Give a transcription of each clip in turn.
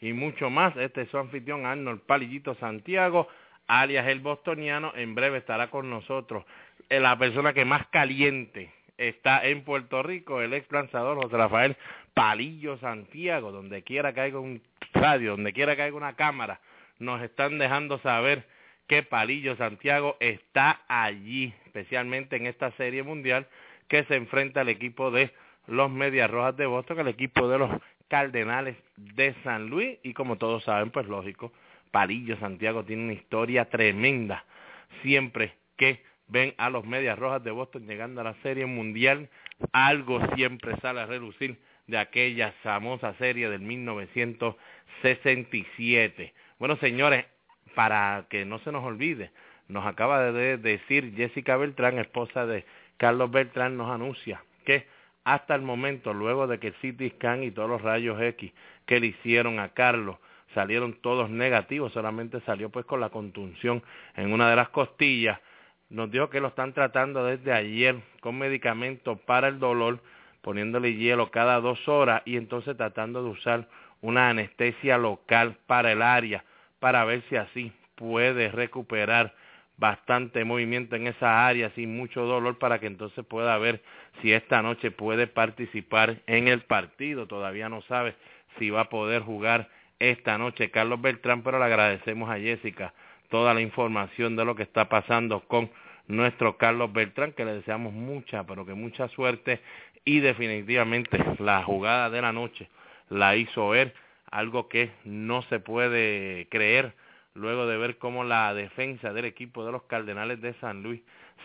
y mucho más. Este es su anfitrión Arnold Palillito Santiago, alias el bostoniano. En breve estará con nosotros eh, la persona que más caliente está en Puerto Rico, el ex lanzador José Rafael Palillo Santiago. Donde quiera que un radio, donde quiera que una cámara, nos están dejando saber que Palillo Santiago está allí, especialmente en esta serie mundial que se enfrenta al equipo de los Medias Rojas de Boston, el equipo de los Cardenales de San Luis y como todos saben, pues lógico, Parillo Santiago tiene una historia tremenda siempre que ven a los Medias Rojas de Boston llegando a la Serie Mundial, algo siempre sale a relucir de aquella famosa serie del 1967. Bueno, señores, para que no se nos olvide, nos acaba de decir Jessica Beltrán, esposa de Carlos Beltrán, nos anuncia que hasta el momento, luego de que el CT scan y todos los rayos X que le hicieron a Carlos salieron todos negativos, solamente salió pues con la contunción en una de las costillas, nos dijo que lo están tratando desde ayer con medicamentos para el dolor, poniéndole hielo cada dos horas y entonces tratando de usar una anestesia local para el área, para ver si así puede recuperar bastante movimiento en esa área sin mucho dolor para que entonces pueda ver si esta noche puede participar en el partido. Todavía no sabe si va a poder jugar esta noche Carlos Beltrán, pero le agradecemos a Jessica toda la información de lo que está pasando con nuestro Carlos Beltrán, que le deseamos mucha, pero que mucha suerte y definitivamente la jugada de la noche la hizo él, algo que no se puede creer luego de ver cómo la defensa del equipo de los Cardenales de San Luis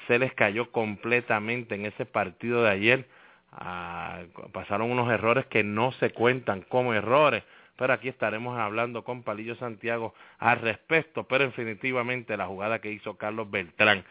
se les cayó completamente en ese partido de ayer. Ah, pasaron unos errores que no se cuentan como errores, pero aquí estaremos hablando con Palillo Santiago al respecto, pero definitivamente la jugada que hizo Carlos Beltrán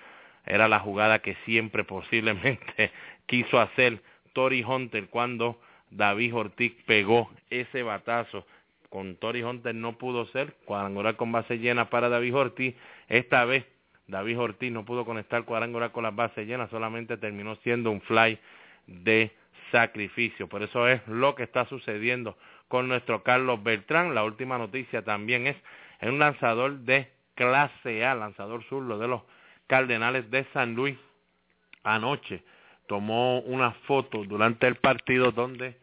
era la jugada que siempre posiblemente quiso hacer Tori Hunter cuando David Ortiz pegó ese batazo con Tori Hunter no pudo ser, cuadrangular con base llena para David Ortiz. Esta vez David Ortiz no pudo conectar cuadrangular con las bases llenas, solamente terminó siendo un fly de sacrificio. Por eso es lo que está sucediendo con nuestro Carlos Beltrán. La última noticia también es un lanzador de clase A, lanzador zurdo de los Cardenales de San Luis. Anoche tomó una foto durante el partido donde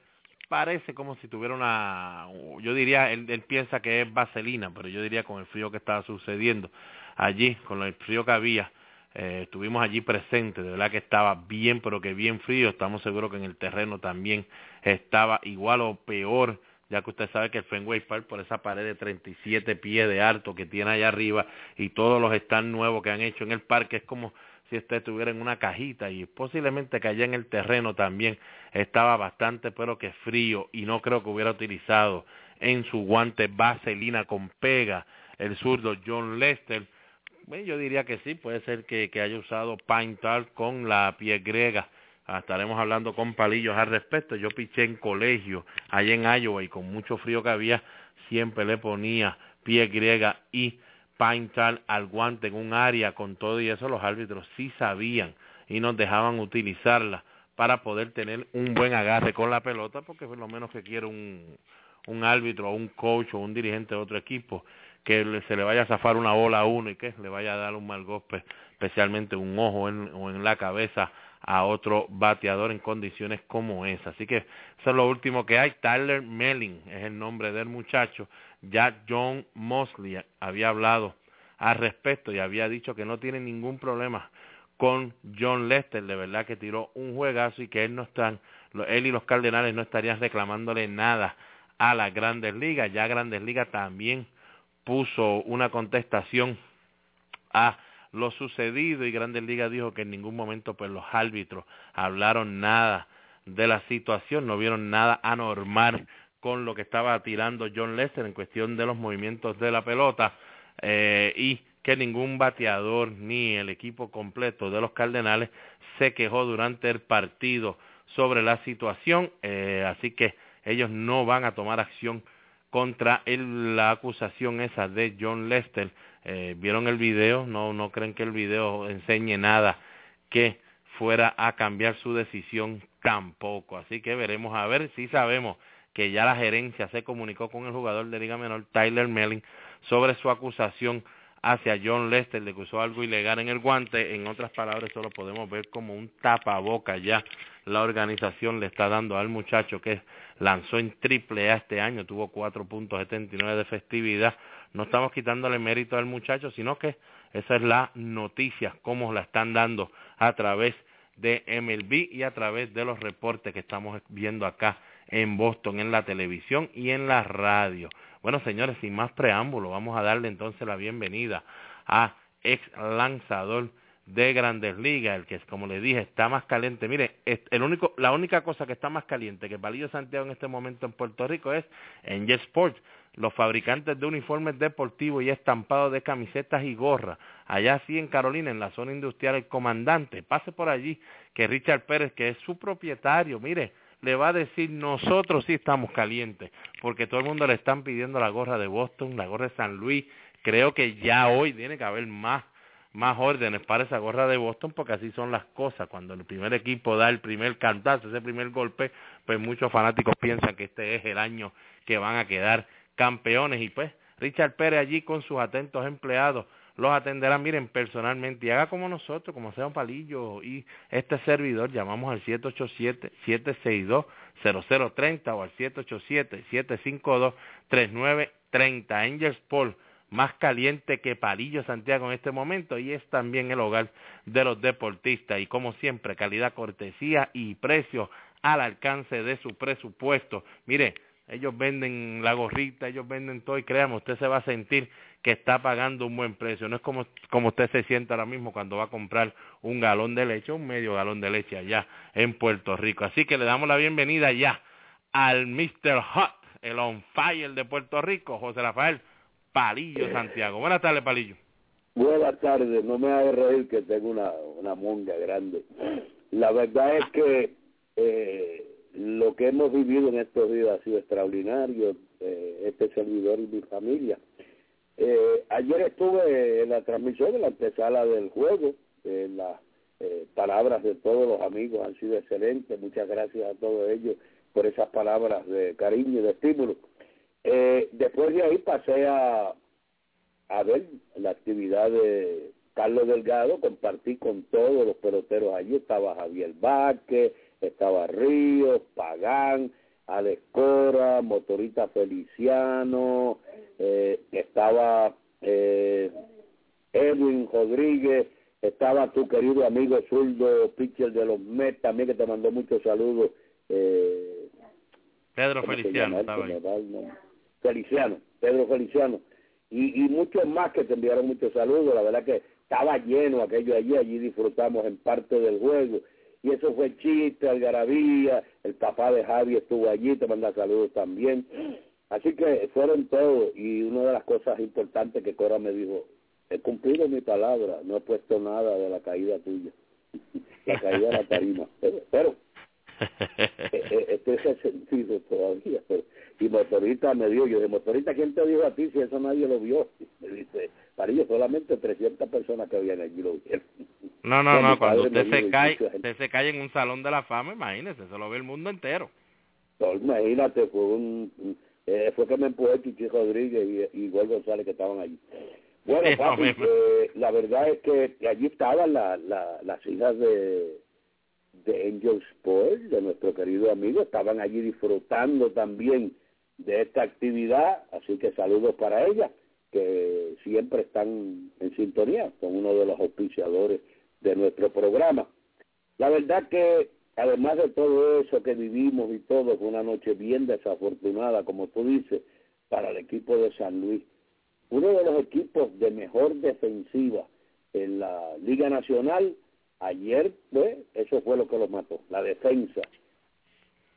parece como si tuviera una, yo diría, él, piensa que es vaselina, pero yo diría con el frío que estaba sucediendo allí, con el frío que había, eh, estuvimos allí presentes, de verdad que estaba bien, pero que bien frío, estamos seguros que en el terreno también estaba igual o peor, ya que usted sabe que el Fenway Park por esa pared de 37 pies de alto que tiene allá arriba y todos los stands nuevos que han hecho en el parque es como si usted estuviera en una cajita y posiblemente que allá en el terreno también estaba bastante pero que frío y no creo que hubiera utilizado en su guante vaselina con pega el zurdo John Lester. yo diría que sí, puede ser que, que haya usado Pine con la piel griega. Estaremos hablando con palillos al respecto. Yo piché en colegio allá en Iowa y con mucho frío que había, siempre le ponía pie griega y Paintal al guante en un área con todo y eso los árbitros sí sabían y nos dejaban utilizarla para poder tener un buen agarre con la pelota porque es lo menos que quiere un, un árbitro o un coach o un dirigente de otro equipo que se le vaya a zafar una bola a uno y que le vaya a dar un mal golpe, especialmente un ojo en, o en la cabeza a otro bateador en condiciones como esa. Así que eso es lo último que hay. Tyler Melling es el nombre del muchacho ya John Mosley había hablado al respecto y había dicho que no tiene ningún problema con John Lester, de verdad que tiró un juegazo y que él no están, él y los Cardenales no estarían reclamándole nada a las Grandes Ligas. Ya Grandes Ligas también puso una contestación a lo sucedido y Grandes Ligas dijo que en ningún momento pues los árbitros hablaron nada de la situación, no vieron nada anormal con lo que estaba tirando John Lester en cuestión de los movimientos de la pelota eh, y que ningún bateador ni el equipo completo de los Cardenales se quejó durante el partido sobre la situación, eh, así que ellos no van a tomar acción contra la acusación esa de John Lester. Eh, ¿Vieron el video? No, no creen que el video enseñe nada que fuera a cambiar su decisión tampoco. Así que veremos a ver si sabemos que ya la gerencia se comunicó con el jugador de Liga Menor, Tyler Melling, sobre su acusación hacia John Lester que usó algo ilegal en el guante. En otras palabras, solo podemos ver como un tapaboca ya la organización le está dando al muchacho que lanzó en triple A este año, tuvo 4.79 de festividad. No estamos quitándole mérito al muchacho, sino que esa es la noticia, cómo la están dando a través de MLB y a través de los reportes que estamos viendo acá en Boston, en la televisión y en la radio. Bueno, señores, sin más preámbulo, vamos a darle entonces la bienvenida a ex lanzador de Grandes Ligas, el que, como les dije, está más caliente. Mire, la única cosa que está más caliente que Palillo Santiago en este momento en Puerto Rico es en Jet Sports, los fabricantes de uniformes deportivos y estampados de camisetas y gorras. Allá sí en Carolina, en la zona industrial, el comandante, pase por allí, que Richard Pérez, que es su propietario, mire, le va a decir nosotros sí estamos calientes, porque todo el mundo le están pidiendo la gorra de Boston, la gorra de San Luis, creo que ya hoy tiene que haber más más órdenes para esa gorra de Boston porque así son las cosas. Cuando el primer equipo da el primer cantazo, ese primer golpe, pues muchos fanáticos piensan que este es el año que van a quedar campeones y pues Richard Pérez allí con sus atentos empleados los atenderá, miren, personalmente, y haga como nosotros, como sea un palillo y este servidor, llamamos al 787-762-0030 o al 787-752-3930. Angels Paul, más caliente que Palillo Santiago en este momento y es también el hogar de los deportistas y como siempre, calidad, cortesía y precio al alcance de su presupuesto. Mire, ellos venden la gorrita, ellos venden todo y créanme, usted se va a sentir que está pagando un buen precio. No es como, como usted se siente ahora mismo cuando va a comprar un galón de leche, un medio galón de leche allá en Puerto Rico. Así que le damos la bienvenida ya al Mr. Hot, el on fire de Puerto Rico, José Rafael Palillo Santiago. Buenas tardes, Palillo. Buenas tardes, no me hagas reír que tengo una, una monga grande. La verdad es que eh, lo que hemos vivido en estos días ha sido extraordinario, eh, este servidor y mi familia. Eh, ayer estuve en la transmisión de la antesala del juego, eh, las palabras de todos los amigos han sido excelentes, muchas gracias a todos ellos por esas palabras de cariño y de estímulo. después de ahí pasé a, a ver la actividad de Carlos Delgado, compartí con todos los peloteros allí, estaba Javier Vázquez, estaba Ríos, Pagán, Alex Cora, Motorita Feliciano, eh, estaba eh, Edwin Rodríguez, estaba tu querido amigo zurdo, pitcher de los Mets, también que te mandó muchos saludos. Eh, Pedro Feliciano, Feliciano, Pedro Feliciano. Y, y muchos más que te enviaron muchos saludos, la verdad que estaba lleno aquello allí, allí disfrutamos en parte del juego y eso fue chiste, algarabía, el papá de Javi estuvo allí, te manda saludos también. Así que fueron todos y una de las cosas importantes que Cora me dijo, he cumplido mi palabra, no he puesto nada de la caída tuya, la caída de la tarima, pero, pero este es el sentido todavía. y motorista me dio, yo de motorista, ¿quién te dijo a ti si eso nadie lo vio? Me dice, para ellos solamente 300 personas que habían allí lo vieron. No, no, no, cuando usted se cae, usted se cae en un salón de la fama, imagínese, se lo ve el mundo entero. No, imagínate, fue un, eh, fue que me empujó Chichi Rodríguez y, y González que estaban allí. Bueno, eh, la verdad es que allí estaban la, la, las hijas de, de Angel Sport, de nuestro querido amigo, estaban allí disfrutando también de esta actividad, así que saludos para ella. que siempre están en sintonía con uno de los auspiciadores de nuestro programa. La verdad que además de todo eso que vivimos y todo, fue una noche bien desafortunada, como tú dices, para el equipo de San Luis. Uno de los equipos de mejor defensiva en la Liga Nacional, ayer, pues, eso fue lo que los mató, la defensa.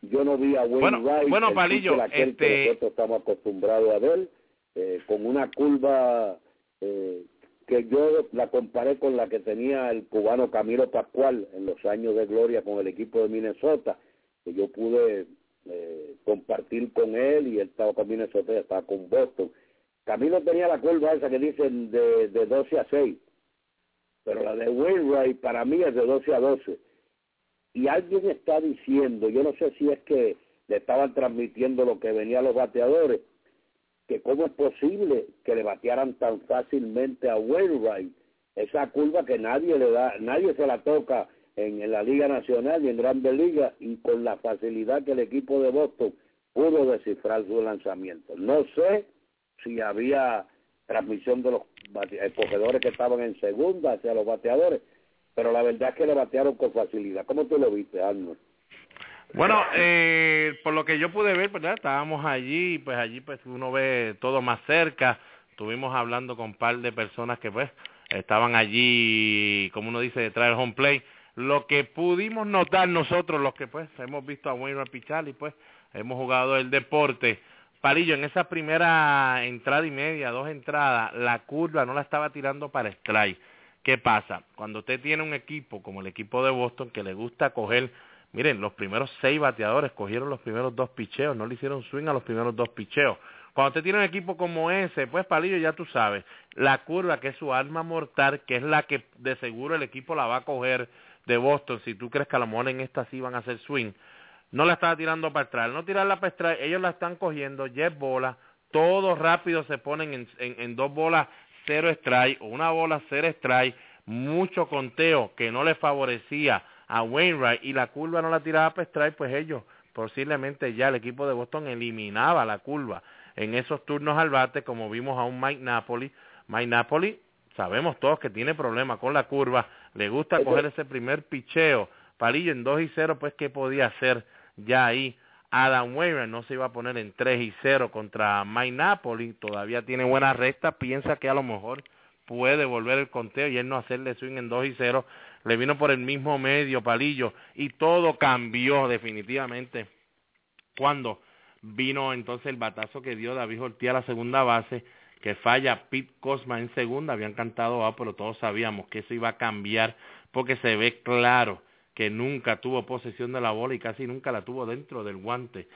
Yo no vi a Wayne bueno, Wright, bueno, Palillo, este... que nosotros estamos acostumbrados a ver, eh, con una curva eh, que yo la comparé con la que tenía el cubano Camilo Pascual en los años de gloria con el equipo de Minnesota, que yo pude eh, compartir con él y él estaba con Minnesota y estaba con Boston. Camilo tenía la curva esa que dicen de, de 12 a 6, pero la de Wainwright para mí es de 12 a 12. Y alguien está diciendo, yo no sé si es que le estaban transmitiendo lo que venía a los bateadores, que cómo es posible que le batearan tan fácilmente a Wainwright esa curva que nadie le da, nadie se la toca en, la Liga Nacional y en Grandes Ligas y con la facilidad que el equipo de Boston pudo descifrar su lanzamiento. No sé si había transmisión de los corredores que estaban en segunda hacia los bateadores, pero la verdad es que le batearon con facilidad. ¿Cómo tú lo viste, Arnold? Bueno, eh, por lo que yo pude ver, ¿verdad? Estábamos allí, pues allí pues uno ve todo más cerca. Estuvimos hablando con un par de personas que pues estaban allí, como uno dice, detrás del home play. Lo que pudimos notar nosotros, los que pues hemos visto a Wayne Pichal y pues hemos jugado el deporte, Palillo, en esa primera entrada y media, dos entradas, la curva no la estaba tirando para strike. ¿Qué pasa? Cuando usted tiene un equipo como el equipo de Boston que le gusta coger Miren, los primeros seis bateadores cogieron los primeros dos picheos, no le hicieron swing a los primeros dos picheos. Cuando usted tiene un equipo como ese, pues Palillo ya tú sabes, la curva que es su arma mortal, que es la que de seguro el equipo la va a coger de Boston, si tú crees que a lo mejor en esta sí van a hacer swing, no la estaba tirando para atrás, no tirarla para atrás, ellos la están cogiendo, jet bola, todos rápido se ponen en, en dos bolas cero strike o una bola cero strike, mucho conteo que no les favorecía a Wainwright y la curva no la tiraba para strike, pues ellos posiblemente ya el equipo de Boston eliminaba la curva en esos turnos al bate, como vimos a un Mike Napoli. Mike Napoli, sabemos todos que tiene problemas con la curva, le gusta coger ese primer picheo. Palillo en 2 y 0, pues ¿qué podía hacer ya ahí? Adam Wainwright no se iba a poner en 3 y 0 contra Mike Napoli, todavía tiene buena recta, piensa que a lo mejor puede volver el conteo y él no hacerle swing en 2 y 0, le vino por el mismo medio palillo y todo cambió definitivamente cuando vino entonces el batazo que dio David Ortiz a la segunda base, que falla Pete Cosma en segunda, habían cantado A, pero todos sabíamos que eso iba a cambiar porque se ve claro que nunca tuvo posesión de la bola y casi nunca la tuvo dentro del guante.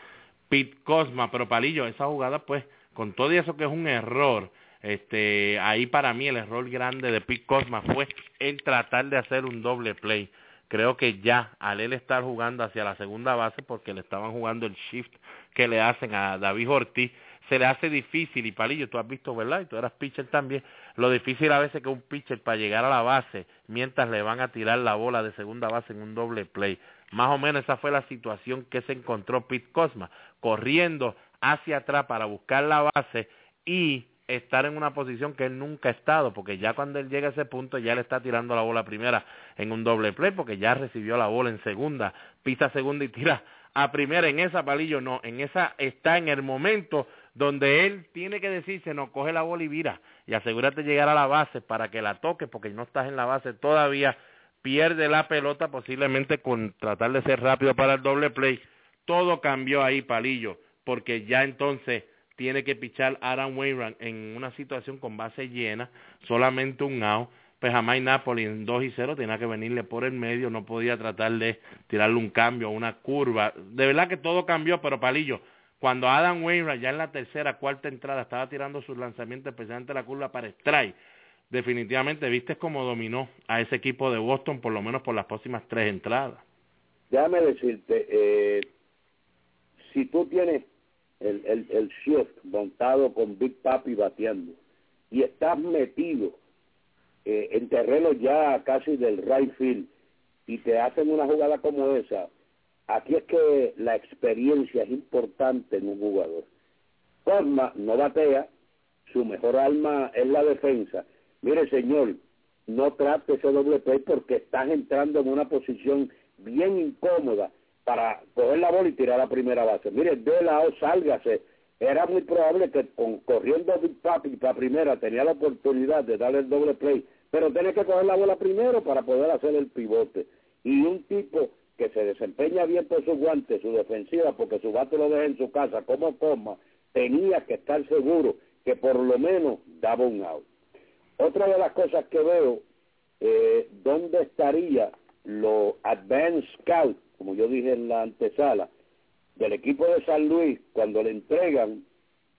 Pete Cosma, pero Palillo, esa jugada pues, con todo eso que es un error, este, ahí para mí el error grande de Pete Cosma fue el tratar de hacer un doble play. Creo que ya al él estar jugando hacia la segunda base, porque le estaban jugando el shift que le hacen a David Ortiz, se le hace difícil, y Palillo, tú has visto, ¿verdad? Y tú eras pitcher también, lo difícil a veces que un pitcher para llegar a la base, mientras le van a tirar la bola de segunda base en un doble play. Más o menos esa fue la situación que se encontró Pete Cosma, corriendo hacia atrás para buscar la base y estar en una posición que él nunca ha estado, porque ya cuando él llega a ese punto ya le está tirando la bola primera en un doble play, porque ya recibió la bola en segunda, pisa segunda y tira a primera en esa palillo, no, en esa está en el momento donde él tiene que decirse, no, coge la bola y vira, y asegúrate de llegar a la base para que la toque, porque no estás en la base todavía, pierde la pelota posiblemente con tratar de ser rápido para el doble play, todo cambió ahí, palillo, porque ya entonces tiene que pichar Aaron Wainwright en una situación con base llena, solamente un out, pues jamás Napoli en 2 y 0 tenía que venirle por el medio, no podía tratar de tirarle un cambio, una curva. De verdad que todo cambió, pero Palillo, cuando Adam Wainwright ya en la tercera, cuarta entrada estaba tirando sus lanzamientos, especialmente la curva para strike, definitivamente viste cómo dominó a ese equipo de Boston, por lo menos por las próximas tres entradas. Déjame decirte, eh, si tú tienes el, el, el shift montado con Big Papi bateando y estás metido eh, en terreno ya casi del right field y te hacen una jugada como esa, aquí es que la experiencia es importante en un jugador. Cosma no batea, su mejor alma es la defensa. Mire, señor, no trate ese doble play porque estás entrando en una posición bien incómoda para coger la bola y tirar la primera base. Mire, de lado, sálgase. Era muy probable que con, corriendo Big Papi para primera tenía la oportunidad de darle el doble play, pero tiene que coger la bola primero para poder hacer el pivote. Y un tipo que se desempeña bien por sus guantes, su defensiva, porque su bate lo deja en su casa como coma, tenía que estar seguro que por lo menos daba un out. Otra de las cosas que veo, eh, ¿dónde estaría los Advanced Scouts, como yo dije en la antesala, del equipo de San Luis cuando le entregan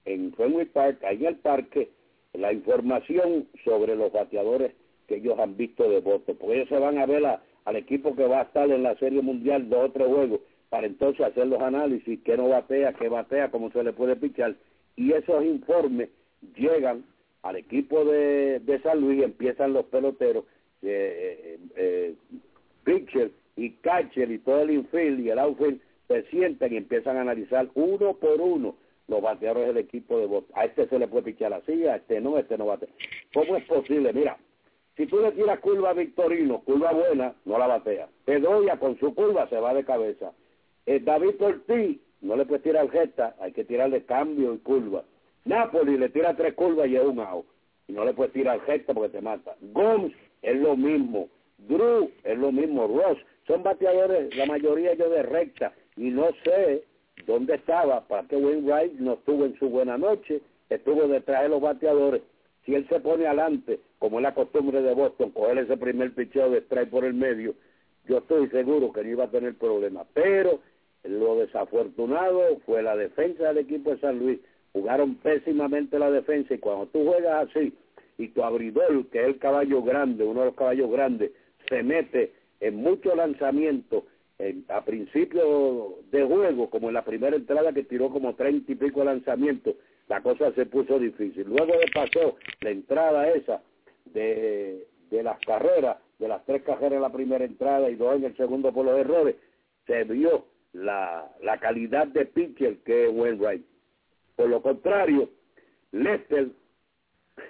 en Fenway Park, ahí en el parque, la información sobre los bateadores que ellos han visto de voto, porque ellos se van a ver al equipo que va a estar en la Serie Mundial de otro juego, para entonces hacer los análisis, qué no batea, qué batea, cómo se le puede pichar, y esos informes llegan al equipo de, de San Luis empiezan los peloteros, eh, eh, eh, y catcher y todo el infield y el outfield se sientan y empiezan a analizar uno por uno los bateadores del equipo de voto. A este se le puede pichar así, a este no, a este no batea. ¿Cómo es posible? Mira, si tú le tiras curva a Victorino, curva buena, no la batea. Pedoya con su curva se va de cabeza. Eh, David Ortiz, no le puedes tirar jeta, hay que tirarle cambio y curva. Napoli le tira tres curvas y es un out. Y no le puedes tirar jeta porque te mata. Gomes es lo mismo. Drew es lo mismo. Ross son bateadores, la mayoría ellos de recta. Y no sé dónde estaba para que Wainwright no estuvo en su buena noche, estuvo detrás de los bateadores. Si él se pone adelante, como es la costumbre de Boston, coger ese primer picheo de strike por el medio, yo estoy seguro que no iba a tener problemas. Pero lo desafortunado fue la defensa del equipo de San Luis. Jugaron pésimamente la defensa y cuando tú juegas así y tu abridor, que es el caballo grande, uno de los caballos grandes, se mete en muchos lanzamientos a principio de juego, como en la primera entrada que tiró como treinta y pico lanzamientos, la cosa se puso difícil. Luego de pasó la entrada esa de, de las carreras, de las tres carreras en la primera entrada y dos en el segundo por los errores, se vio la, la calidad de pitcher que es Wainwright. Por lo contrario, Lester,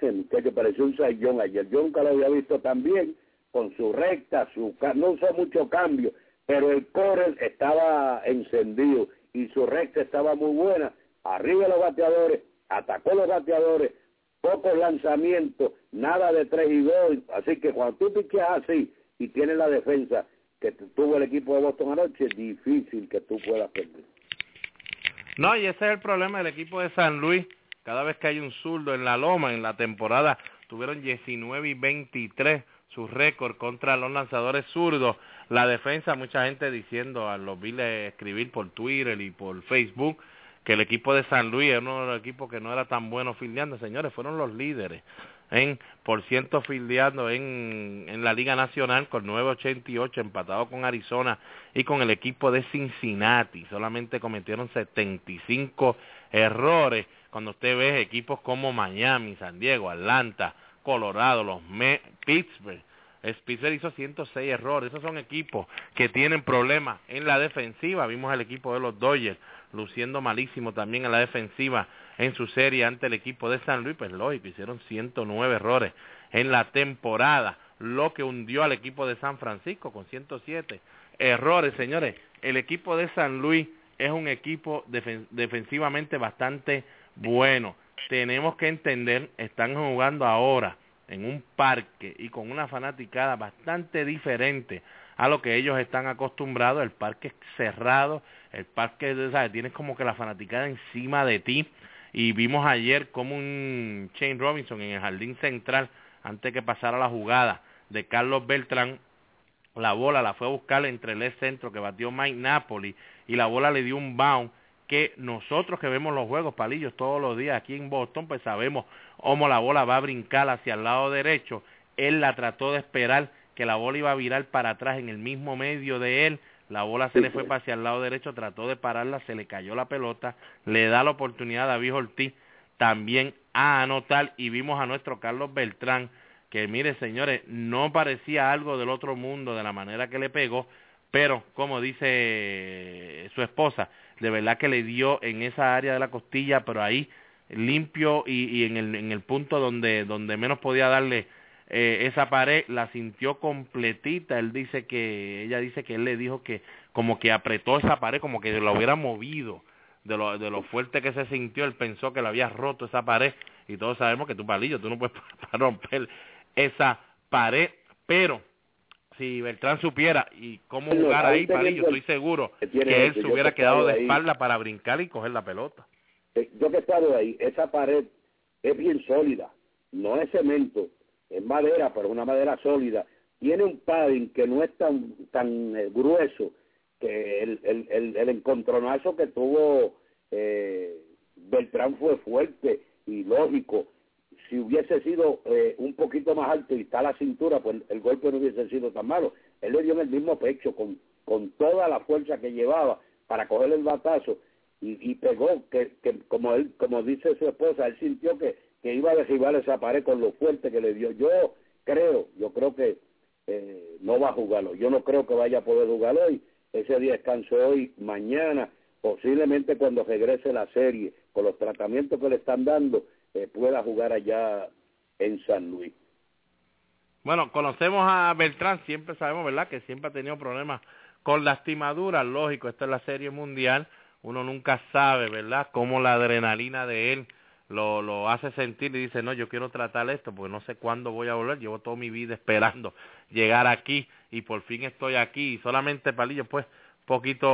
que pareció un sayón ayer, yo nunca lo había visto tan bien, con su recta, su no usó mucho cambio, pero el core estaba encendido y su recta estaba muy buena. Arriba los bateadores, atacó los bateadores, pocos lanzamientos, nada de tres y dos. Así que cuando tú picheas así y tienes la defensa que tuvo el equipo de Boston anoche, es difícil que tú puedas perder. No, y ese es el problema del equipo de San Luis. Cada vez que hay un zurdo en la loma, en la temporada, tuvieron 19 y 23 su récord contra los lanzadores zurdos. La defensa, mucha gente diciendo, a los escribir por Twitter y por Facebook, que el equipo de San Luis era uno de los equipos que no era tan bueno fildeando. Señores, fueron los líderes en por ciento fildeando en, en la Liga Nacional con 9.88 empatado con Arizona y con el equipo de Cincinnati. Solamente cometieron 75 errores. Cuando usted ve equipos como Miami, San Diego, Atlanta, Colorado, los Pittsburgh, Spitzer hizo 106 errores. Esos son equipos que tienen problemas en la defensiva. Vimos el equipo de los Dodgers luciendo malísimo también en la defensiva en su serie ante el equipo de San Luis. Pues lógico, hicieron 109 errores en la temporada, lo que hundió al equipo de San Francisco con 107 errores. Señores, el equipo de San Luis es un equipo defensivamente bastante bueno. Tenemos que entender, están jugando ahora en un parque y con una fanaticada bastante diferente a lo que ellos están acostumbrados, el parque cerrado, el parque, ¿sabes? tienes como que la fanaticada encima de ti y vimos ayer como un Shane Robinson en el jardín central, antes que pasara la jugada de Carlos Beltrán, la bola la fue a buscar entre el centro que batió Mike Napoli y la bola le dio un bound que nosotros que vemos los juegos palillos todos los días aquí en Boston, pues sabemos cómo la bola va a brincar hacia el lado derecho. Él la trató de esperar que la bola iba a virar para atrás en el mismo medio de él. La bola se le fue hacia el lado derecho, trató de pararla, se le cayó la pelota, le da la oportunidad a David Ortiz también a anotar y vimos a nuestro Carlos Beltrán que mire señores, no parecía algo del otro mundo de la manera que le pegó, pero como dice su esposa, de verdad que le dio en esa área de la costilla, pero ahí limpio y, en, el, en el punto donde, donde menos podía darle eh, esa pared, la sintió completita. Él dice que, ella dice que él le dijo que como que apretó esa pared, como que lo hubiera movido de lo, de lo fuerte que se sintió. Él pensó que le había roto esa pared y todos sabemos que tu palillo, tú no puedes romper esa pared, pero si Beltrán supiera y cómo jugar ahí, Palillo, estoy seguro que él se hubiera quedado de espalda para brincar y coger la pelota. Eh, yo que he estado ahí, esa pared es bien sólida, no es cemento, es madera, pero una madera sólida. Tiene un padding que no es tan tan eh, grueso que el, el, el, el, encontronazo que tuvo eh, Beltrán fue fuerte y lógico si hubiese sido eh, un poquito más alto y está la cintura, pues el golpe no hubiese sido tan malo. Él le dio en el mismo pecho con, con toda la fuerza que llevaba para coger el batazo y, y pegó, que, que como él, como dice su esposa, él sintió que, que iba a derribar esa pared con lo fuerte que le dio. Yo creo, yo creo que eh, no va a jugarlo. Yo no creo que vaya a poder jugar hoy. Ese día descanso hoy, mañana, posiblemente cuando regrese la serie, con los tratamientos que le están dando, eh, pueda jugar allá en San Luis. Bueno, conocemos a Beltrán, siempre sabemos, ¿verdad?, que siempre ha tenido problemas con lastimaduras, lógico, esta es la serie mundial, uno nunca sabe, ¿verdad?, cómo la adrenalina de él lo, lo hace sentir y dice, no, yo quiero tratar esto porque no sé cuándo voy a volver, llevo toda mi vida esperando llegar aquí y por fin estoy aquí y solamente palillo, pues, poquito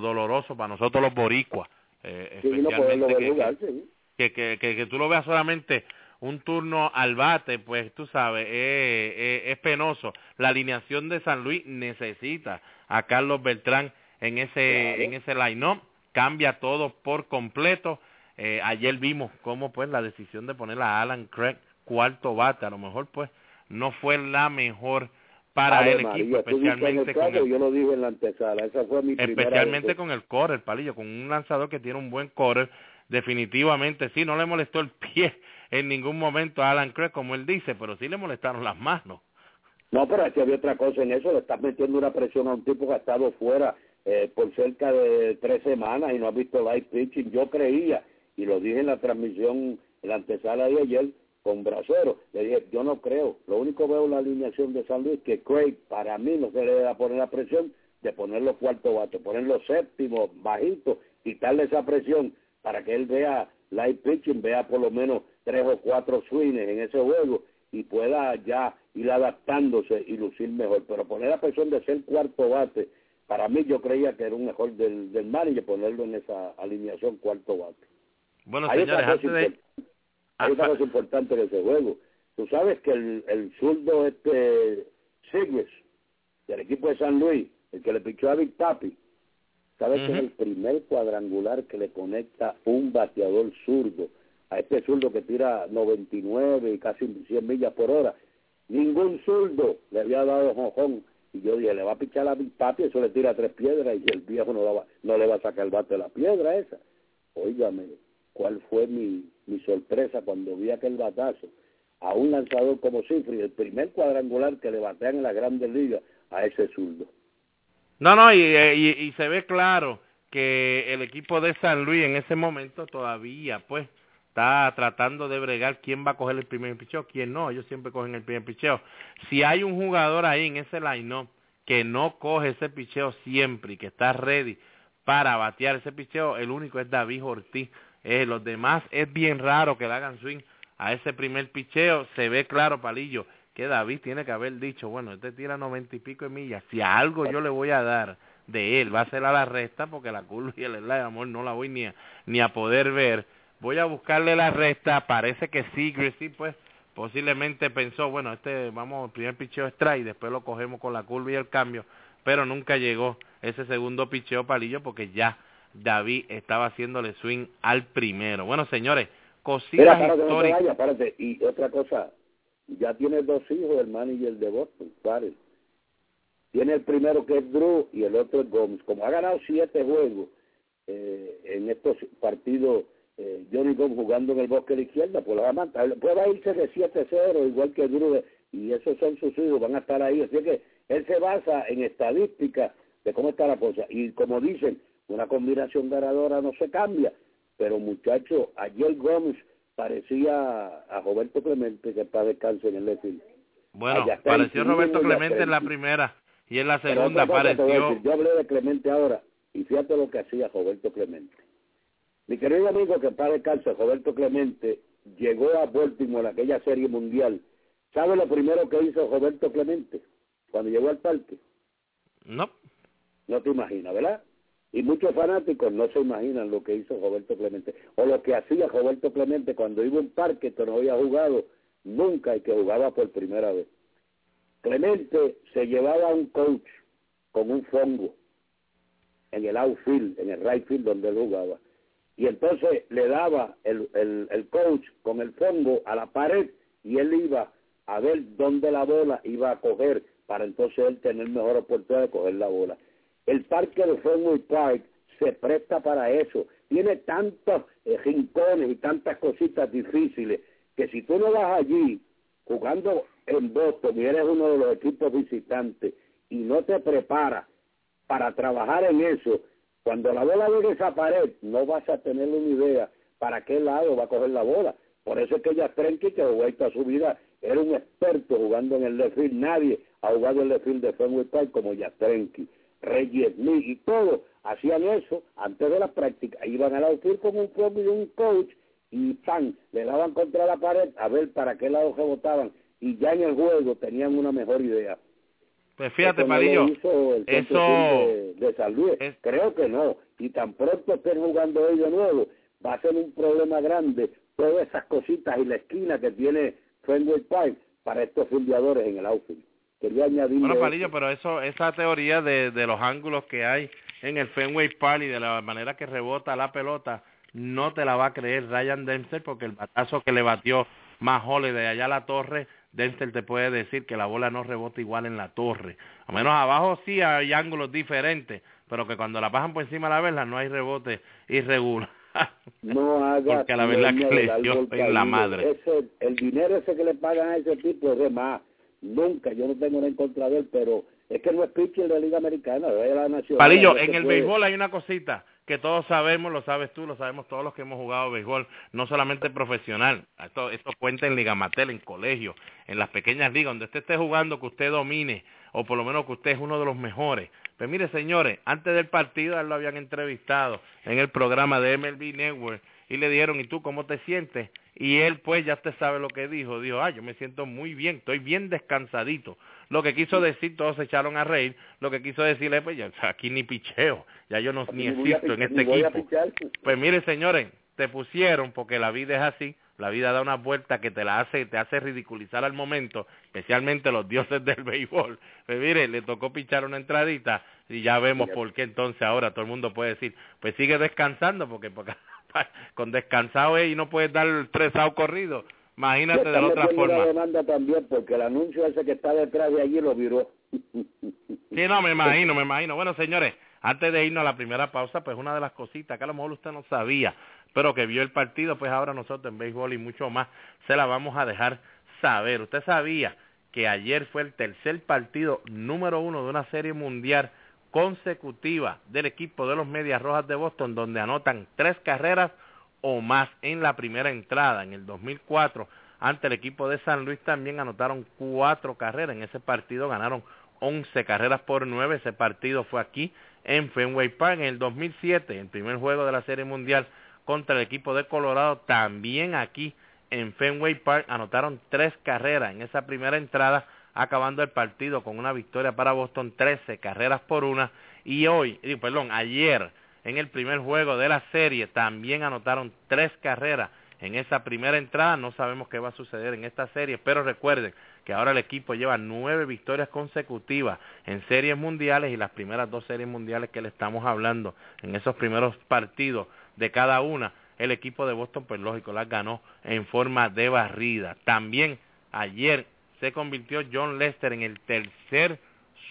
doloroso para nosotros los boricuas, eh, especialmente que, que, que, que, tú lo veas solamente un turno al bate, pues tú sabes, es penoso. La alineación de San Luis necesita a Carlos Beltrán en ese, en ese line-up, cambia todo por completo. Eh, ayer vimos cómo pues la decisión de poner a Alan Craig cuarto bate, a lo mejor pues no fue la mejor para el equipo, especialmente con el, yo lo dije en la antesala, esa fue mi especialmente con el core, palillo, con un lanzador que tiene un buen core, definitivamente sí, no le molestó el pie en ningún momento a Alan Craig, como él dice, pero sí le molestaron las manos. No, pero aquí había otra cosa en eso, le estás metiendo una presión a un tipo que ha estado fuera eh, por cerca de tres semanas y no ha visto live pitching. Yo creía, y lo dije en la transmisión, en la antesala de ayer, con Bracero, le dije, yo no creo, lo único que veo en la alineación de San Luis que Craig, para mí, no se le da poner la presión de ponerlo cuarto bato, ponerlo séptimo, bajito, quitarle esa presión para que él vea live pitching, vea por lo menos tres o cuatro swings en ese juego y pueda ya ir adaptándose y lucir mejor. Pero poner a presión de ser cuarto bate, para mí yo creía que era un mejor del, del manager ponerlo en esa alineación cuarto bate. Bueno, hay señores, antes de... Hay una cosa importante de ese juego. Tú sabes que el, el zurdo este Sigres, del equipo de San Luis, el que le pichó a Big Papi, ¿Sabes que es el primer cuadrangular que le conecta un bateador zurdo a este zurdo que tira 99 y casi 100 millas por hora? Ningún zurdo le había dado jonjón. Y yo dije, le va a pichar a mi papi, eso le tira tres piedras y el viejo no, va, no le va a sacar el bate de la piedra esa. Óigame, ¿cuál fue mi, mi sorpresa cuando vi aquel batazo? A un lanzador como Cifri, el primer cuadrangular que le batean en la Grandes Ligas a ese zurdo. No, no, y, se ve claro que el equipo de San Luis en ese momento todavía, pues, está tratando de bregar quién va a coger el primer picheo, quién no, ellos siempre cogen el primer picheo. Si hay un jugador ahí en ese line que no coge ese picheo siempre y que está ready para batear ese picheo, el único es David Ortiz. Eh, los demás es bien raro que le hagan swing a ese primer picheo, se ve claro, Palillo, que David tiene que haber dicho, bueno, este tira noventa y pico de millas, si algo yo le voy a dar de él va a ser a la resta, porque la curva y el slide, amor, no la voy ni a, ni a poder ver, voy a buscarle la resta, parece que sí, sí, pues, posiblemente pensó, bueno, este, vamos, el primer picheo strike, después lo cogemos con la curva y el cambio, pero nunca llegó ese segundo picheo palillo porque ya David estaba haciéndole swing al primero. Bueno, señores, cositas históricas. y otra cosa, ya tiene dos hijos el manager de Boston, ¿sabes? Tiene el primero que es Drew y el otro es Gómez. Como ha ganado siete juegos eh, en estos partidos, eh, Johnny Gómez jugando en el bosque de la izquierda, pues va a puede irse de 7-0, igual que Drew, y esos son sus hijos, van a estar ahí. Así que él se basa en estadísticas de cómo está la cosa. Y como dicen, una combinación ganadora no se cambia. pero muchacho, ayer Gómez parecía a Roberto Clemente que está descanso en el Lefil. Bueno, pareció Roberto Clemente en la primera y en la segunda apareció... Yo hablé de Clemente ahora y fíjate lo que hacía Roberto Clemente. Mi querido amigo que está descanso, Roberto Clemente, llegó a Baltimore en aquella serie mundial. ¿Sabe lo primero que hizo Roberto Clemente cuando llegó al parque? No. No te imaginas, ¿verdad? Y muchos fanáticos no se imaginan lo que hizo Roberto Clemente o lo que hacía Roberto Clemente cuando iba a un parque que no había jugado nunca y que jugaba por primera vez. Clemente se llevaba a un coach con un fongo en el outfield, en el right field donde él jugaba. Y entonces le daba el, el, el coach con el fongo a la pared y él iba a ver dónde la bola iba a coger para entonces él tener mejor oportunidad de coger la bola. El parque de Fenway Park se presta para eso. Tiene tantos eh, rincones y tantas cositas difíciles que si tú no vas allí jugando en Boston y eres uno de los equipos visitantes y no te preparas para trabajar en eso, cuando la bola llegue a esa pared, no vas a tener una idea para qué lado va a coger la bola. Por eso es que ya que jugó a su vida, era un experto jugando en el left. Nadie ha jugado el left de Fenway Park como Yastrenki, Smith y todos hacían eso antes de la práctica. Iban al outfield con un propio y un coach y ¡pam! le daban contra la pared a ver para qué lado rebotaban y ya en el juego tenían una mejor idea. Pues fíjate, Marillo, eso de, de salud, creo que no. Y tan pronto estén jugando hoy de nuevo, va a ser un problema grande todas esas cositas y la esquina que tiene Fenway Park para estos fildeadores en el outfield. Quería añadir. Bueno, Palillo, pero eso, esa teoría de, de los ángulos que hay en el Fenway Park y de la manera que rebota la pelota, no te la va a creer Ryan Dempster porque el batazo que le batió más de allá a la torre, Dempster te puede decir que la bola no rebota igual en la torre. A menos abajo sí hay ángulos diferentes, pero que cuando la pasan por encima de la vela no hay rebote irregular. No haga porque la verdad que le dio en la madre. Ese, el dinero ese que le pagan a ese tipo es de más. Nunca, yo no tengo nada en contra de él, pero es que no es pitcher de la Liga Americana, de la Nacional. Palillo, en el béisbol hay una cosita que todos sabemos, lo sabes tú, lo sabemos todos los que hemos jugado béisbol, no solamente profesional, esto, esto cuenta en Liga Matel, en colegio, en las pequeñas ligas, donde usted esté jugando, que usted domine, o por lo menos que usted es uno de los mejores. Pues mire, señores, antes del partido, él lo habían entrevistado en el programa de MLB Network, y le dijeron, ¿y tú cómo te sientes? Y él, pues, ya usted sabe lo que dijo. Dijo, ah, yo me siento muy bien, estoy bien descansadito. Lo que quiso decir, todos se echaron a reír, lo que quiso decirle, pues, ya, aquí ni picheo, ya yo no ni existo en este equipo. Pues mire, señores, te pusieron, porque la vida es así, la vida da una vuelta que te la hace, te hace ridiculizar al momento, especialmente los dioses del béisbol. Pues mire, le tocó pichar una entradita y ya vemos por qué entonces ahora todo el mundo puede decir, pues sigue descansando, porque, porque con descansado y no puedes dar el tres corrido. Imagínate de la otra forma. demanda también porque el anuncio ese que está detrás de allí lo viró. sí, no, me imagino, me imagino. Bueno, señores, antes de irnos a la primera pausa, pues una de las cositas que a lo mejor usted no sabía, pero que vio el partido, pues ahora nosotros en béisbol y mucho más se la vamos a dejar saber. Usted sabía que ayer fue el tercer partido número uno de una serie mundial consecutiva del equipo de los Medias Rojas de Boston, donde anotan tres carreras o más en la primera entrada. En el 2004, ante el equipo de San Luis también anotaron cuatro carreras. En ese partido ganaron 11 carreras por nueve. Ese partido fue aquí en Fenway Park. En el 2007, el primer juego de la Serie Mundial contra el equipo de Colorado, también aquí en Fenway Park anotaron tres carreras en esa primera entrada acabando el partido con una victoria para Boston, 13 carreras por una. Y hoy, perdón, ayer, en el primer juego de la serie, también anotaron tres carreras en esa primera entrada. No sabemos qué va a suceder en esta serie, pero recuerden que ahora el equipo lleva nueve victorias consecutivas en series mundiales y las primeras dos series mundiales que le estamos hablando en esos primeros partidos de cada una. El equipo de Boston, pues lógico, las ganó en forma de barrida. También ayer se convirtió John Lester en el tercer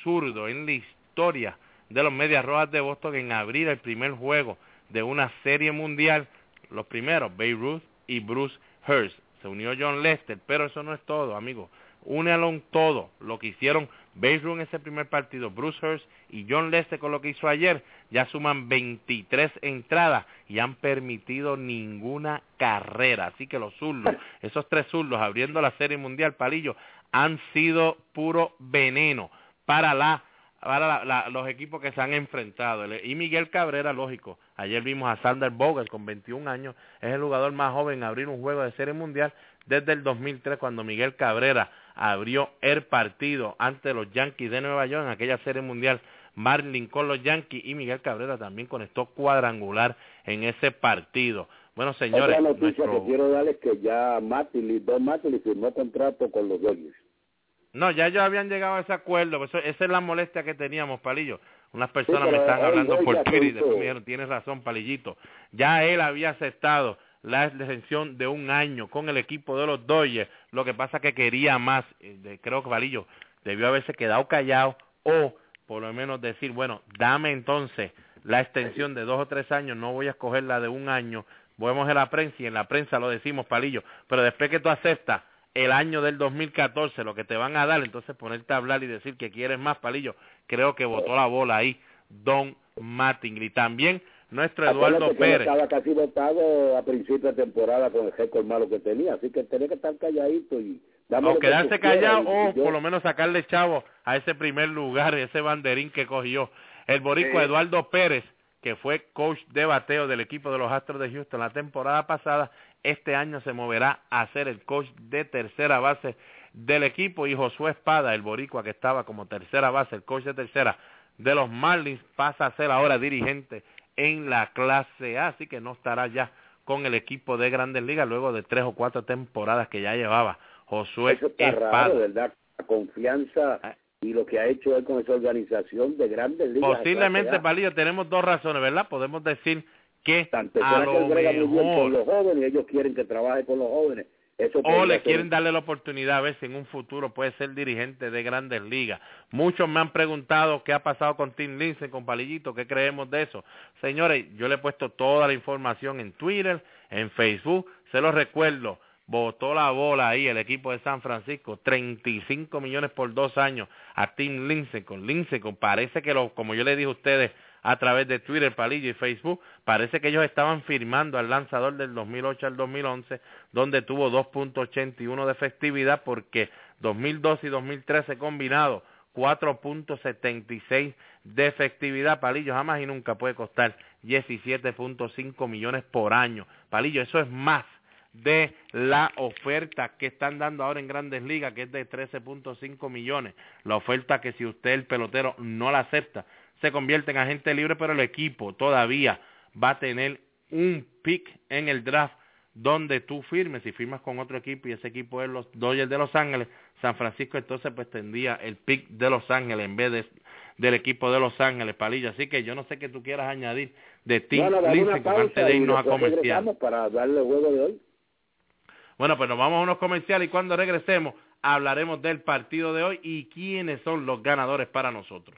zurdo en la historia de los Medias Rojas de Boston en abrir el primer juego de una serie mundial. Los primeros, Babe Ruth y Bruce Hurst. Se unió John Lester, pero eso no es todo, amigos. Únelo en todo lo que hicieron Base en ese primer partido, Bruce Hurst y John Lester con lo que hizo ayer, ya suman 23 entradas y han permitido ninguna carrera. Así que los zurdos, esos tres zurdos abriendo la Serie Mundial, Palillo, han sido puro veneno para la para los equipos que se han enfrentado. Y Miguel Cabrera, lógico, ayer vimos a Sander Bogle con 21 años, es el jugador más joven en abrir un juego de serie mundial desde el 2003 cuando Miguel Cabrera abrió el partido ante los Yankees de Nueva York en aquella serie mundial Marlin con los Yankees y Miguel Cabrera también conectó cuadrangular en ese partido. Bueno, señores, Otra noticia que quiero darles que ya Matley, Don Matley firmó contrato con los Dodgers. No, ya ellos habían llegado a ese acuerdo, esa es la molestia que teníamos, Palillo. Unas personas me están hablando por Twitter y después me dijeron, tienes razón, Palillito. Ya él había aceptado la extensión de un año con el equipo de los Dodgers. Lo que pasa que quería más. Eh, creo que Palillo debió haberse quedado callado o por lo menos decir, bueno, dame entonces la extensión de dos o tres años, no voy a escoger la de un año. Vamos a la prensa y en la prensa lo decimos, Palillo. Pero después que tú aceptas el año del 2014, lo que te van a dar, entonces ponerte a hablar y decir que quieres más, Palillo, creo que botó la bola ahí Don Mattingly. También nuestro Eduardo Pérez. Estaba casi votado a principio de temporada con el récord malo que tenía, así que tenía que estar calladito y... O quedarse callado o por lo menos sacarle chavo a ese primer lugar, ese banderín que cogió. El boricua Eduardo Pérez, que fue coach de bateo del equipo de los Astros de Houston la temporada pasada, este año se moverá a ser el coach de tercera base del equipo y Josué Espada, el boricua que estaba como tercera base, el coach de tercera de los Marlins, pasa a ser ahora dirigente en la clase A, así que no estará ya con el equipo de Grandes Ligas luego de tres o cuatro temporadas que ya llevaba Josué Eso está Espada. Raro, ¿verdad? La confianza ah. y lo que ha hecho él con esa organización de Grandes Ligas. Posiblemente, Palillo, tenemos dos razones, ¿verdad? Podemos decir que Tanto a lo mejor... con los jóvenes, ellos quieren que trabaje con los jóvenes. Eso o le quieren darle la oportunidad a ver si en un futuro puede ser dirigente de grandes ligas. Muchos me han preguntado qué ha pasado con Tim Lindsay, con Palillito, qué creemos de eso. Señores, yo le he puesto toda la información en Twitter, en Facebook, se los recuerdo, botó la bola ahí el equipo de San Francisco, 35 millones por dos años a Tim Lindsay, con Lindsay, con parece que lo, como yo le dije a ustedes, a través de Twitter, Palillo y Facebook. Parece que ellos estaban firmando al lanzador del 2008 al 2011, donde tuvo 2.81 de efectividad, porque 2012 y 2013 combinado 4.76 de efectividad. Palillo jamás y nunca puede costar 17.5 millones por año. Palillo, eso es más de la oferta que están dando ahora en grandes ligas, que es de 13.5 millones. La oferta que si usted el pelotero no la acepta, se convierte en agente libre, pero el equipo todavía va a tener un pick en el draft donde tú firmes, si firmas con otro equipo y ese equipo es los Dodgers de Los Ángeles, San Francisco entonces pues tendría el pick de Los Ángeles en vez de, del equipo de Los Ángeles, Palilla. Así que yo no sé qué tú quieras añadir de Tim bueno, antes de irnos a comercial. Para darle juego de hoy. Bueno, pues nos vamos a unos comerciales y cuando regresemos hablaremos del partido de hoy y quiénes son los ganadores para nosotros.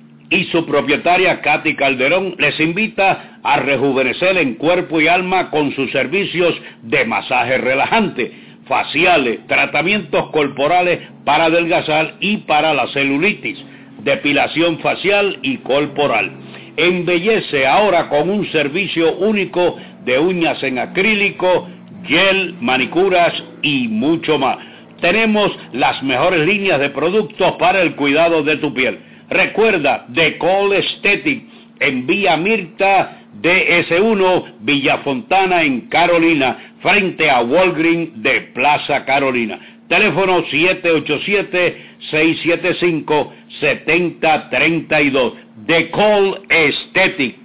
y su propietaria Katy Calderón les invita a rejuvenecer en cuerpo y alma con sus servicios de masaje relajante, faciales, tratamientos corporales para adelgazar y para la celulitis, depilación facial y corporal. Embellece ahora con un servicio único de uñas en acrílico, gel, manicuras y mucho más. Tenemos las mejores líneas de productos para el cuidado de tu piel. Recuerda, The Call Aesthetic en Villa Mirta DS1 Villa Fontana en Carolina, frente a Walgreen de Plaza Carolina. Teléfono 787-675-7032. The Call Aesthetic.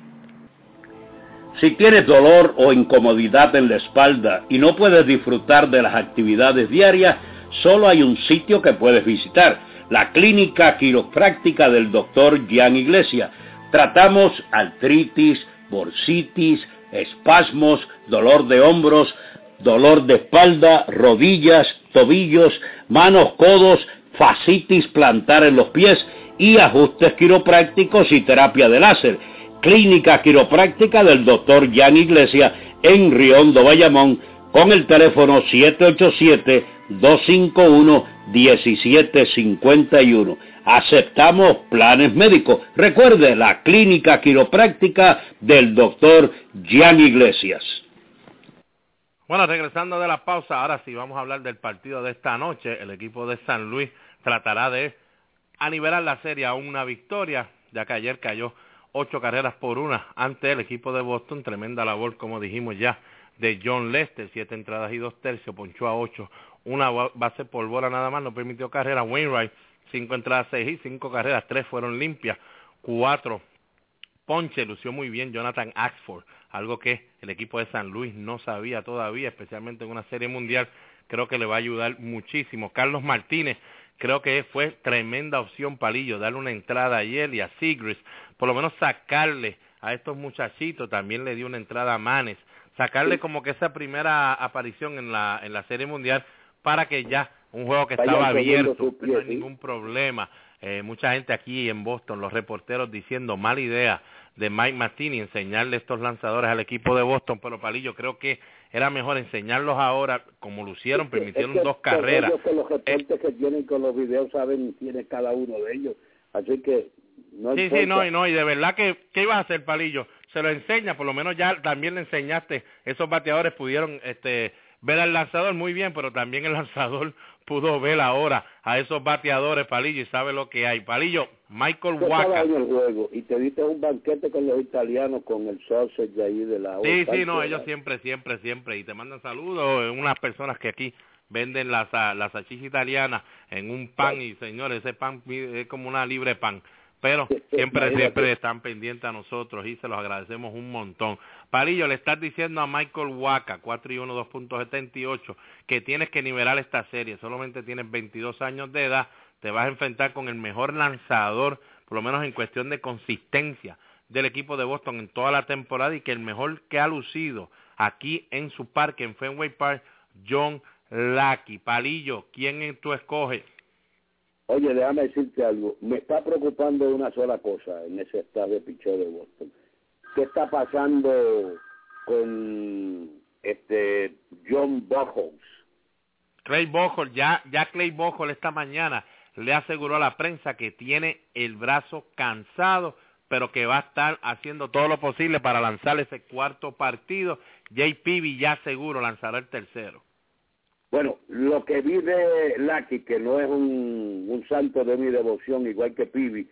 Si tienes dolor o incomodidad en la espalda y no puedes disfrutar de las actividades diarias, solo hay un sitio que puedes visitar la clínica quiropráctica del doctor Gian Iglesia. Tratamos artritis, bursitis, espasmos, dolor de hombros, dolor de espalda, rodillas, tobillos, manos, codos, fascitis plantar en los pies y ajustes quiroprácticos y terapia de láser. Clínica quiropráctica del doctor Gian Iglesia en Riondo, Bayamón, con el teléfono 787-251-1751. Aceptamos planes médicos. Recuerde la clínica quiropráctica del doctor Gian Iglesias. Bueno, regresando de la pausa, ahora sí vamos a hablar del partido de esta noche. El equipo de San Luis tratará de anivelar la serie a una victoria, ya que ayer cayó ocho carreras por una ante el equipo de Boston. Tremenda labor, como dijimos ya, de John Lester, siete entradas y dos tercios, ponchó a ocho, una base por bola nada más, no permitió carrera. Wainwright, cinco entradas, seis y cinco carreras, tres fueron limpias, cuatro ponche, lució muy bien Jonathan Axford, algo que el equipo de San Luis no sabía todavía, especialmente en una serie mundial, creo que le va a ayudar muchísimo. Carlos Martínez, creo que fue tremenda opción Palillo, darle una entrada a él y a Sigris, por lo menos sacarle a estos muchachitos, también le dio una entrada a Manes, sacarle como que esa primera aparición en la, en la Serie Mundial para que ya un juego que estaba abierto, no hay ningún problema. Eh, mucha gente aquí en Boston, los reporteros diciendo mala idea de Mike Martini enseñarle estos lanzadores al equipo de Boston, pero Palillo creo que era mejor enseñarlos ahora como lo hicieron, permitieron dos carreras. Que los reportes que tienen con los videos saben tiene cada uno de ellos, así que no Sí, sí, no, y no, y de verdad que ¿qué ibas a hacer Palillo? se lo enseña, por lo menos ya también le enseñaste, esos bateadores pudieron este, ver al lanzador muy bien, pero también el lanzador pudo ver ahora a esos bateadores, Palillo, y sabe lo que hay. Palillo, Michael Waka. en el juego y te diste un banquete con los italianos, con el sausage de ahí de la Sí, sí, no, ellos siempre, siempre, siempre, y te mandan saludos, unas personas que aquí venden las, las salchichas italianas en un pan, y señores, ese pan es como una libre pan pero siempre, siempre están pendientes a nosotros y se los agradecemos un montón. Palillo, le estás diciendo a Michael Waka, 4 y 1, 2.78, que tienes que nivelar esta serie, solamente tienes 22 años de edad, te vas a enfrentar con el mejor lanzador, por lo menos en cuestión de consistencia del equipo de Boston en toda la temporada y que el mejor que ha lucido aquí en su parque, en Fenway Park, John Lackey. Palillo, ¿quién tú escoges? Oye, déjame decirte algo. Me está preocupando una sola cosa en ese estado de picheo de Boston. ¿Qué está pasando con este John Buchholz? Clay Buchholz, ya, ya Clay Buchholz esta mañana le aseguró a la prensa que tiene el brazo cansado, pero que va a estar haciendo todo lo posible para lanzar ese cuarto partido. JPB ya seguro lanzará el tercero. Bueno, lo que vi de Lucky, que no es un, santo de mi devoción, igual que Pibi,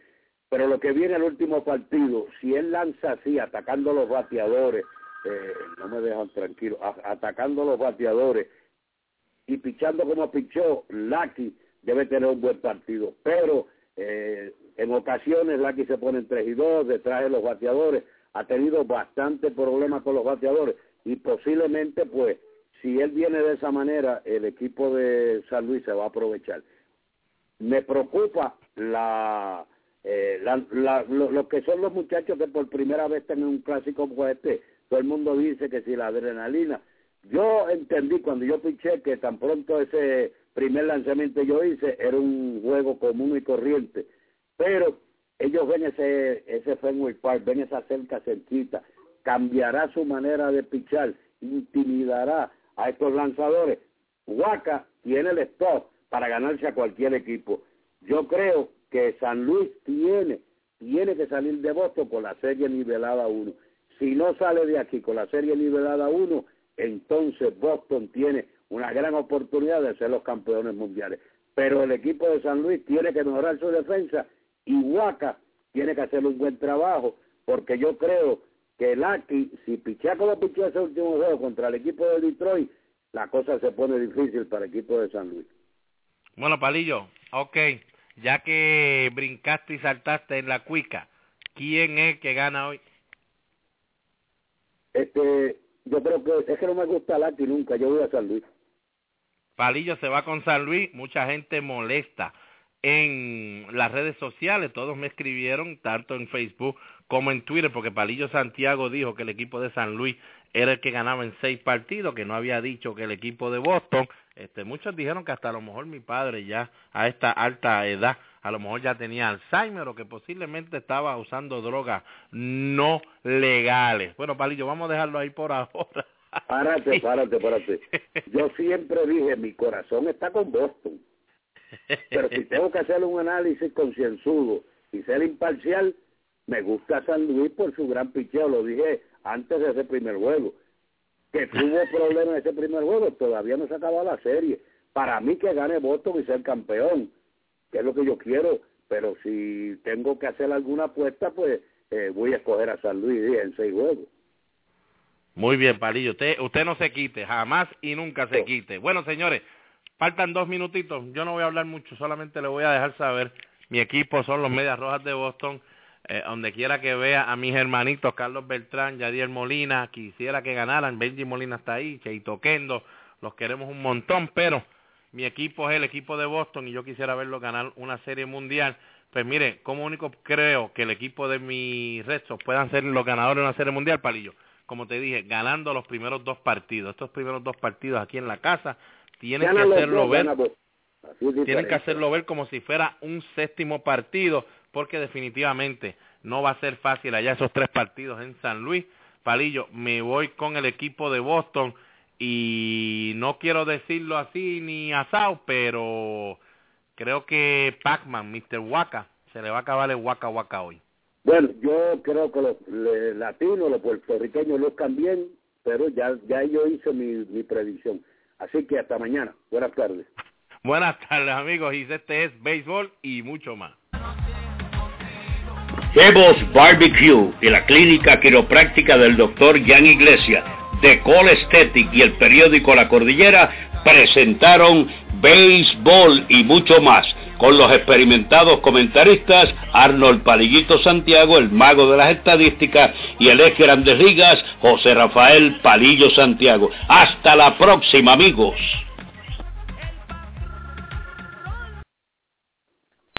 pero lo que vi en el último partido, si él lanza así, atacando los bateadores, eh, no me dejan tranquilo, atacando los bateadores y pichando como pichó, Lucky debe tener un buen partido. Pero eh, en ocasiones Lucky se pone en 3 y 2, detrás de los bateadores, ha tenido bastante problemas con los bateadores y posiblemente pues si él viene de esa manera, el equipo de San Luis se va a aprovechar. Me preocupa la, eh, lo, que son los muchachos que por primera vez tienen un clásico como este. Todo el mundo dice que si la adrenalina. Yo entendí cuando yo piché que tan pronto ese primer lanzamiento yo hice era un juego común y corriente. Pero ellos ven ese, ese Fenway Park, ven esa cerca cerquita, cambiará su manera de pichar, intimidará a estos lanzadores. Huaca tiene el stop para ganarse a cualquier equipo. Yo creo que San Luis tiene, tiene que salir de Boston con la serie nivelada 1. Si no sale de aquí con la serie nivelada 1, entonces Boston tiene una gran oportunidad de ser los campeones mundiales. Pero el equipo de San Luis tiene que mejorar su defensa y Huaca tiene que hacer un buen trabajo, porque yo creo que el Aki, si pichea como pichó ese último juego contra el equipo de Detroit, la cosa se pone difícil para el equipo de San Luis. Bueno, Palillo, ok, ya que brincaste y saltaste en la cuica, ¿quién es que gana hoy? Este, yo creo que es que no me gusta el Aki nunca, yo voy a San Luis. Palillo se va con San Luis, mucha gente molesta en las redes sociales, todos me escribieron, tanto en Facebook como en Twitter, porque Palillo Santiago dijo que el equipo de San Luis era el que ganaba en seis partidos, que no había dicho que el equipo de Boston, este, muchos dijeron que hasta a lo mejor mi padre ya a esta alta edad, a lo mejor ya tenía Alzheimer o que posiblemente estaba usando drogas no legales. Bueno, Palillo, vamos a dejarlo ahí por ahora. Párate, párate, párate. Yo siempre dije, mi corazón está con Boston. Pero si tengo que hacer un análisis concienzudo y ser imparcial, me gusta San Luis por su gran picheo, lo dije antes de ese primer juego. Que tuvo problemas en ese primer juego, todavía no se acabó la serie. Para mí que gane Boston y ser campeón, que es lo que yo quiero, pero si tengo que hacer alguna apuesta, pues eh, voy a escoger a San Luis en seis juegos. Muy bien, Palillo. Usted, usted no se quite, jamás y nunca se quite. Bueno, señores, faltan dos minutitos. Yo no voy a hablar mucho, solamente le voy a dejar saber. Mi equipo son los Medias Rojas de Boston. Eh, donde quiera que vea a mis hermanitos Carlos Beltrán, Yadier Molina, quisiera que ganaran. Benji Molina está ahí, Cheito Kendo, los queremos un montón, pero mi equipo es el equipo de Boston y yo quisiera verlo ganar una serie mundial. Pues mire, como único creo que el equipo de mis restos puedan ser los ganadores de una serie mundial, Palillo como te dije, ganando los primeros dos partidos. Estos primeros dos partidos aquí en la casa tienen que hacerlo ver, tienen que hacerlo ver como si fuera un séptimo partido, porque definitivamente no va a ser fácil allá esos tres partidos en San Luis. Palillo, me voy con el equipo de Boston y no quiero decirlo así ni asado, pero creo que Pacman, Mr. Waka, se le va a acabar el Waka Waka hoy. Bueno, yo creo que los latinos, los puertorriqueños luzcan bien, pero ya, ya yo hice mi, mi predicción. Así que hasta mañana. Buenas tardes. Buenas tardes, amigos. Y este es Béisbol y mucho más. Jebos Barbecue y la clínica quiropráctica del doctor Jan Iglesias de Call Aesthetic y el periódico La Cordillera presentaron Béisbol y mucho más con los experimentados comentaristas Arnold Palillito Santiago, el mago de las estadísticas, y el ex Grandes Ligas, José Rafael Palillo Santiago. Hasta la próxima, amigos.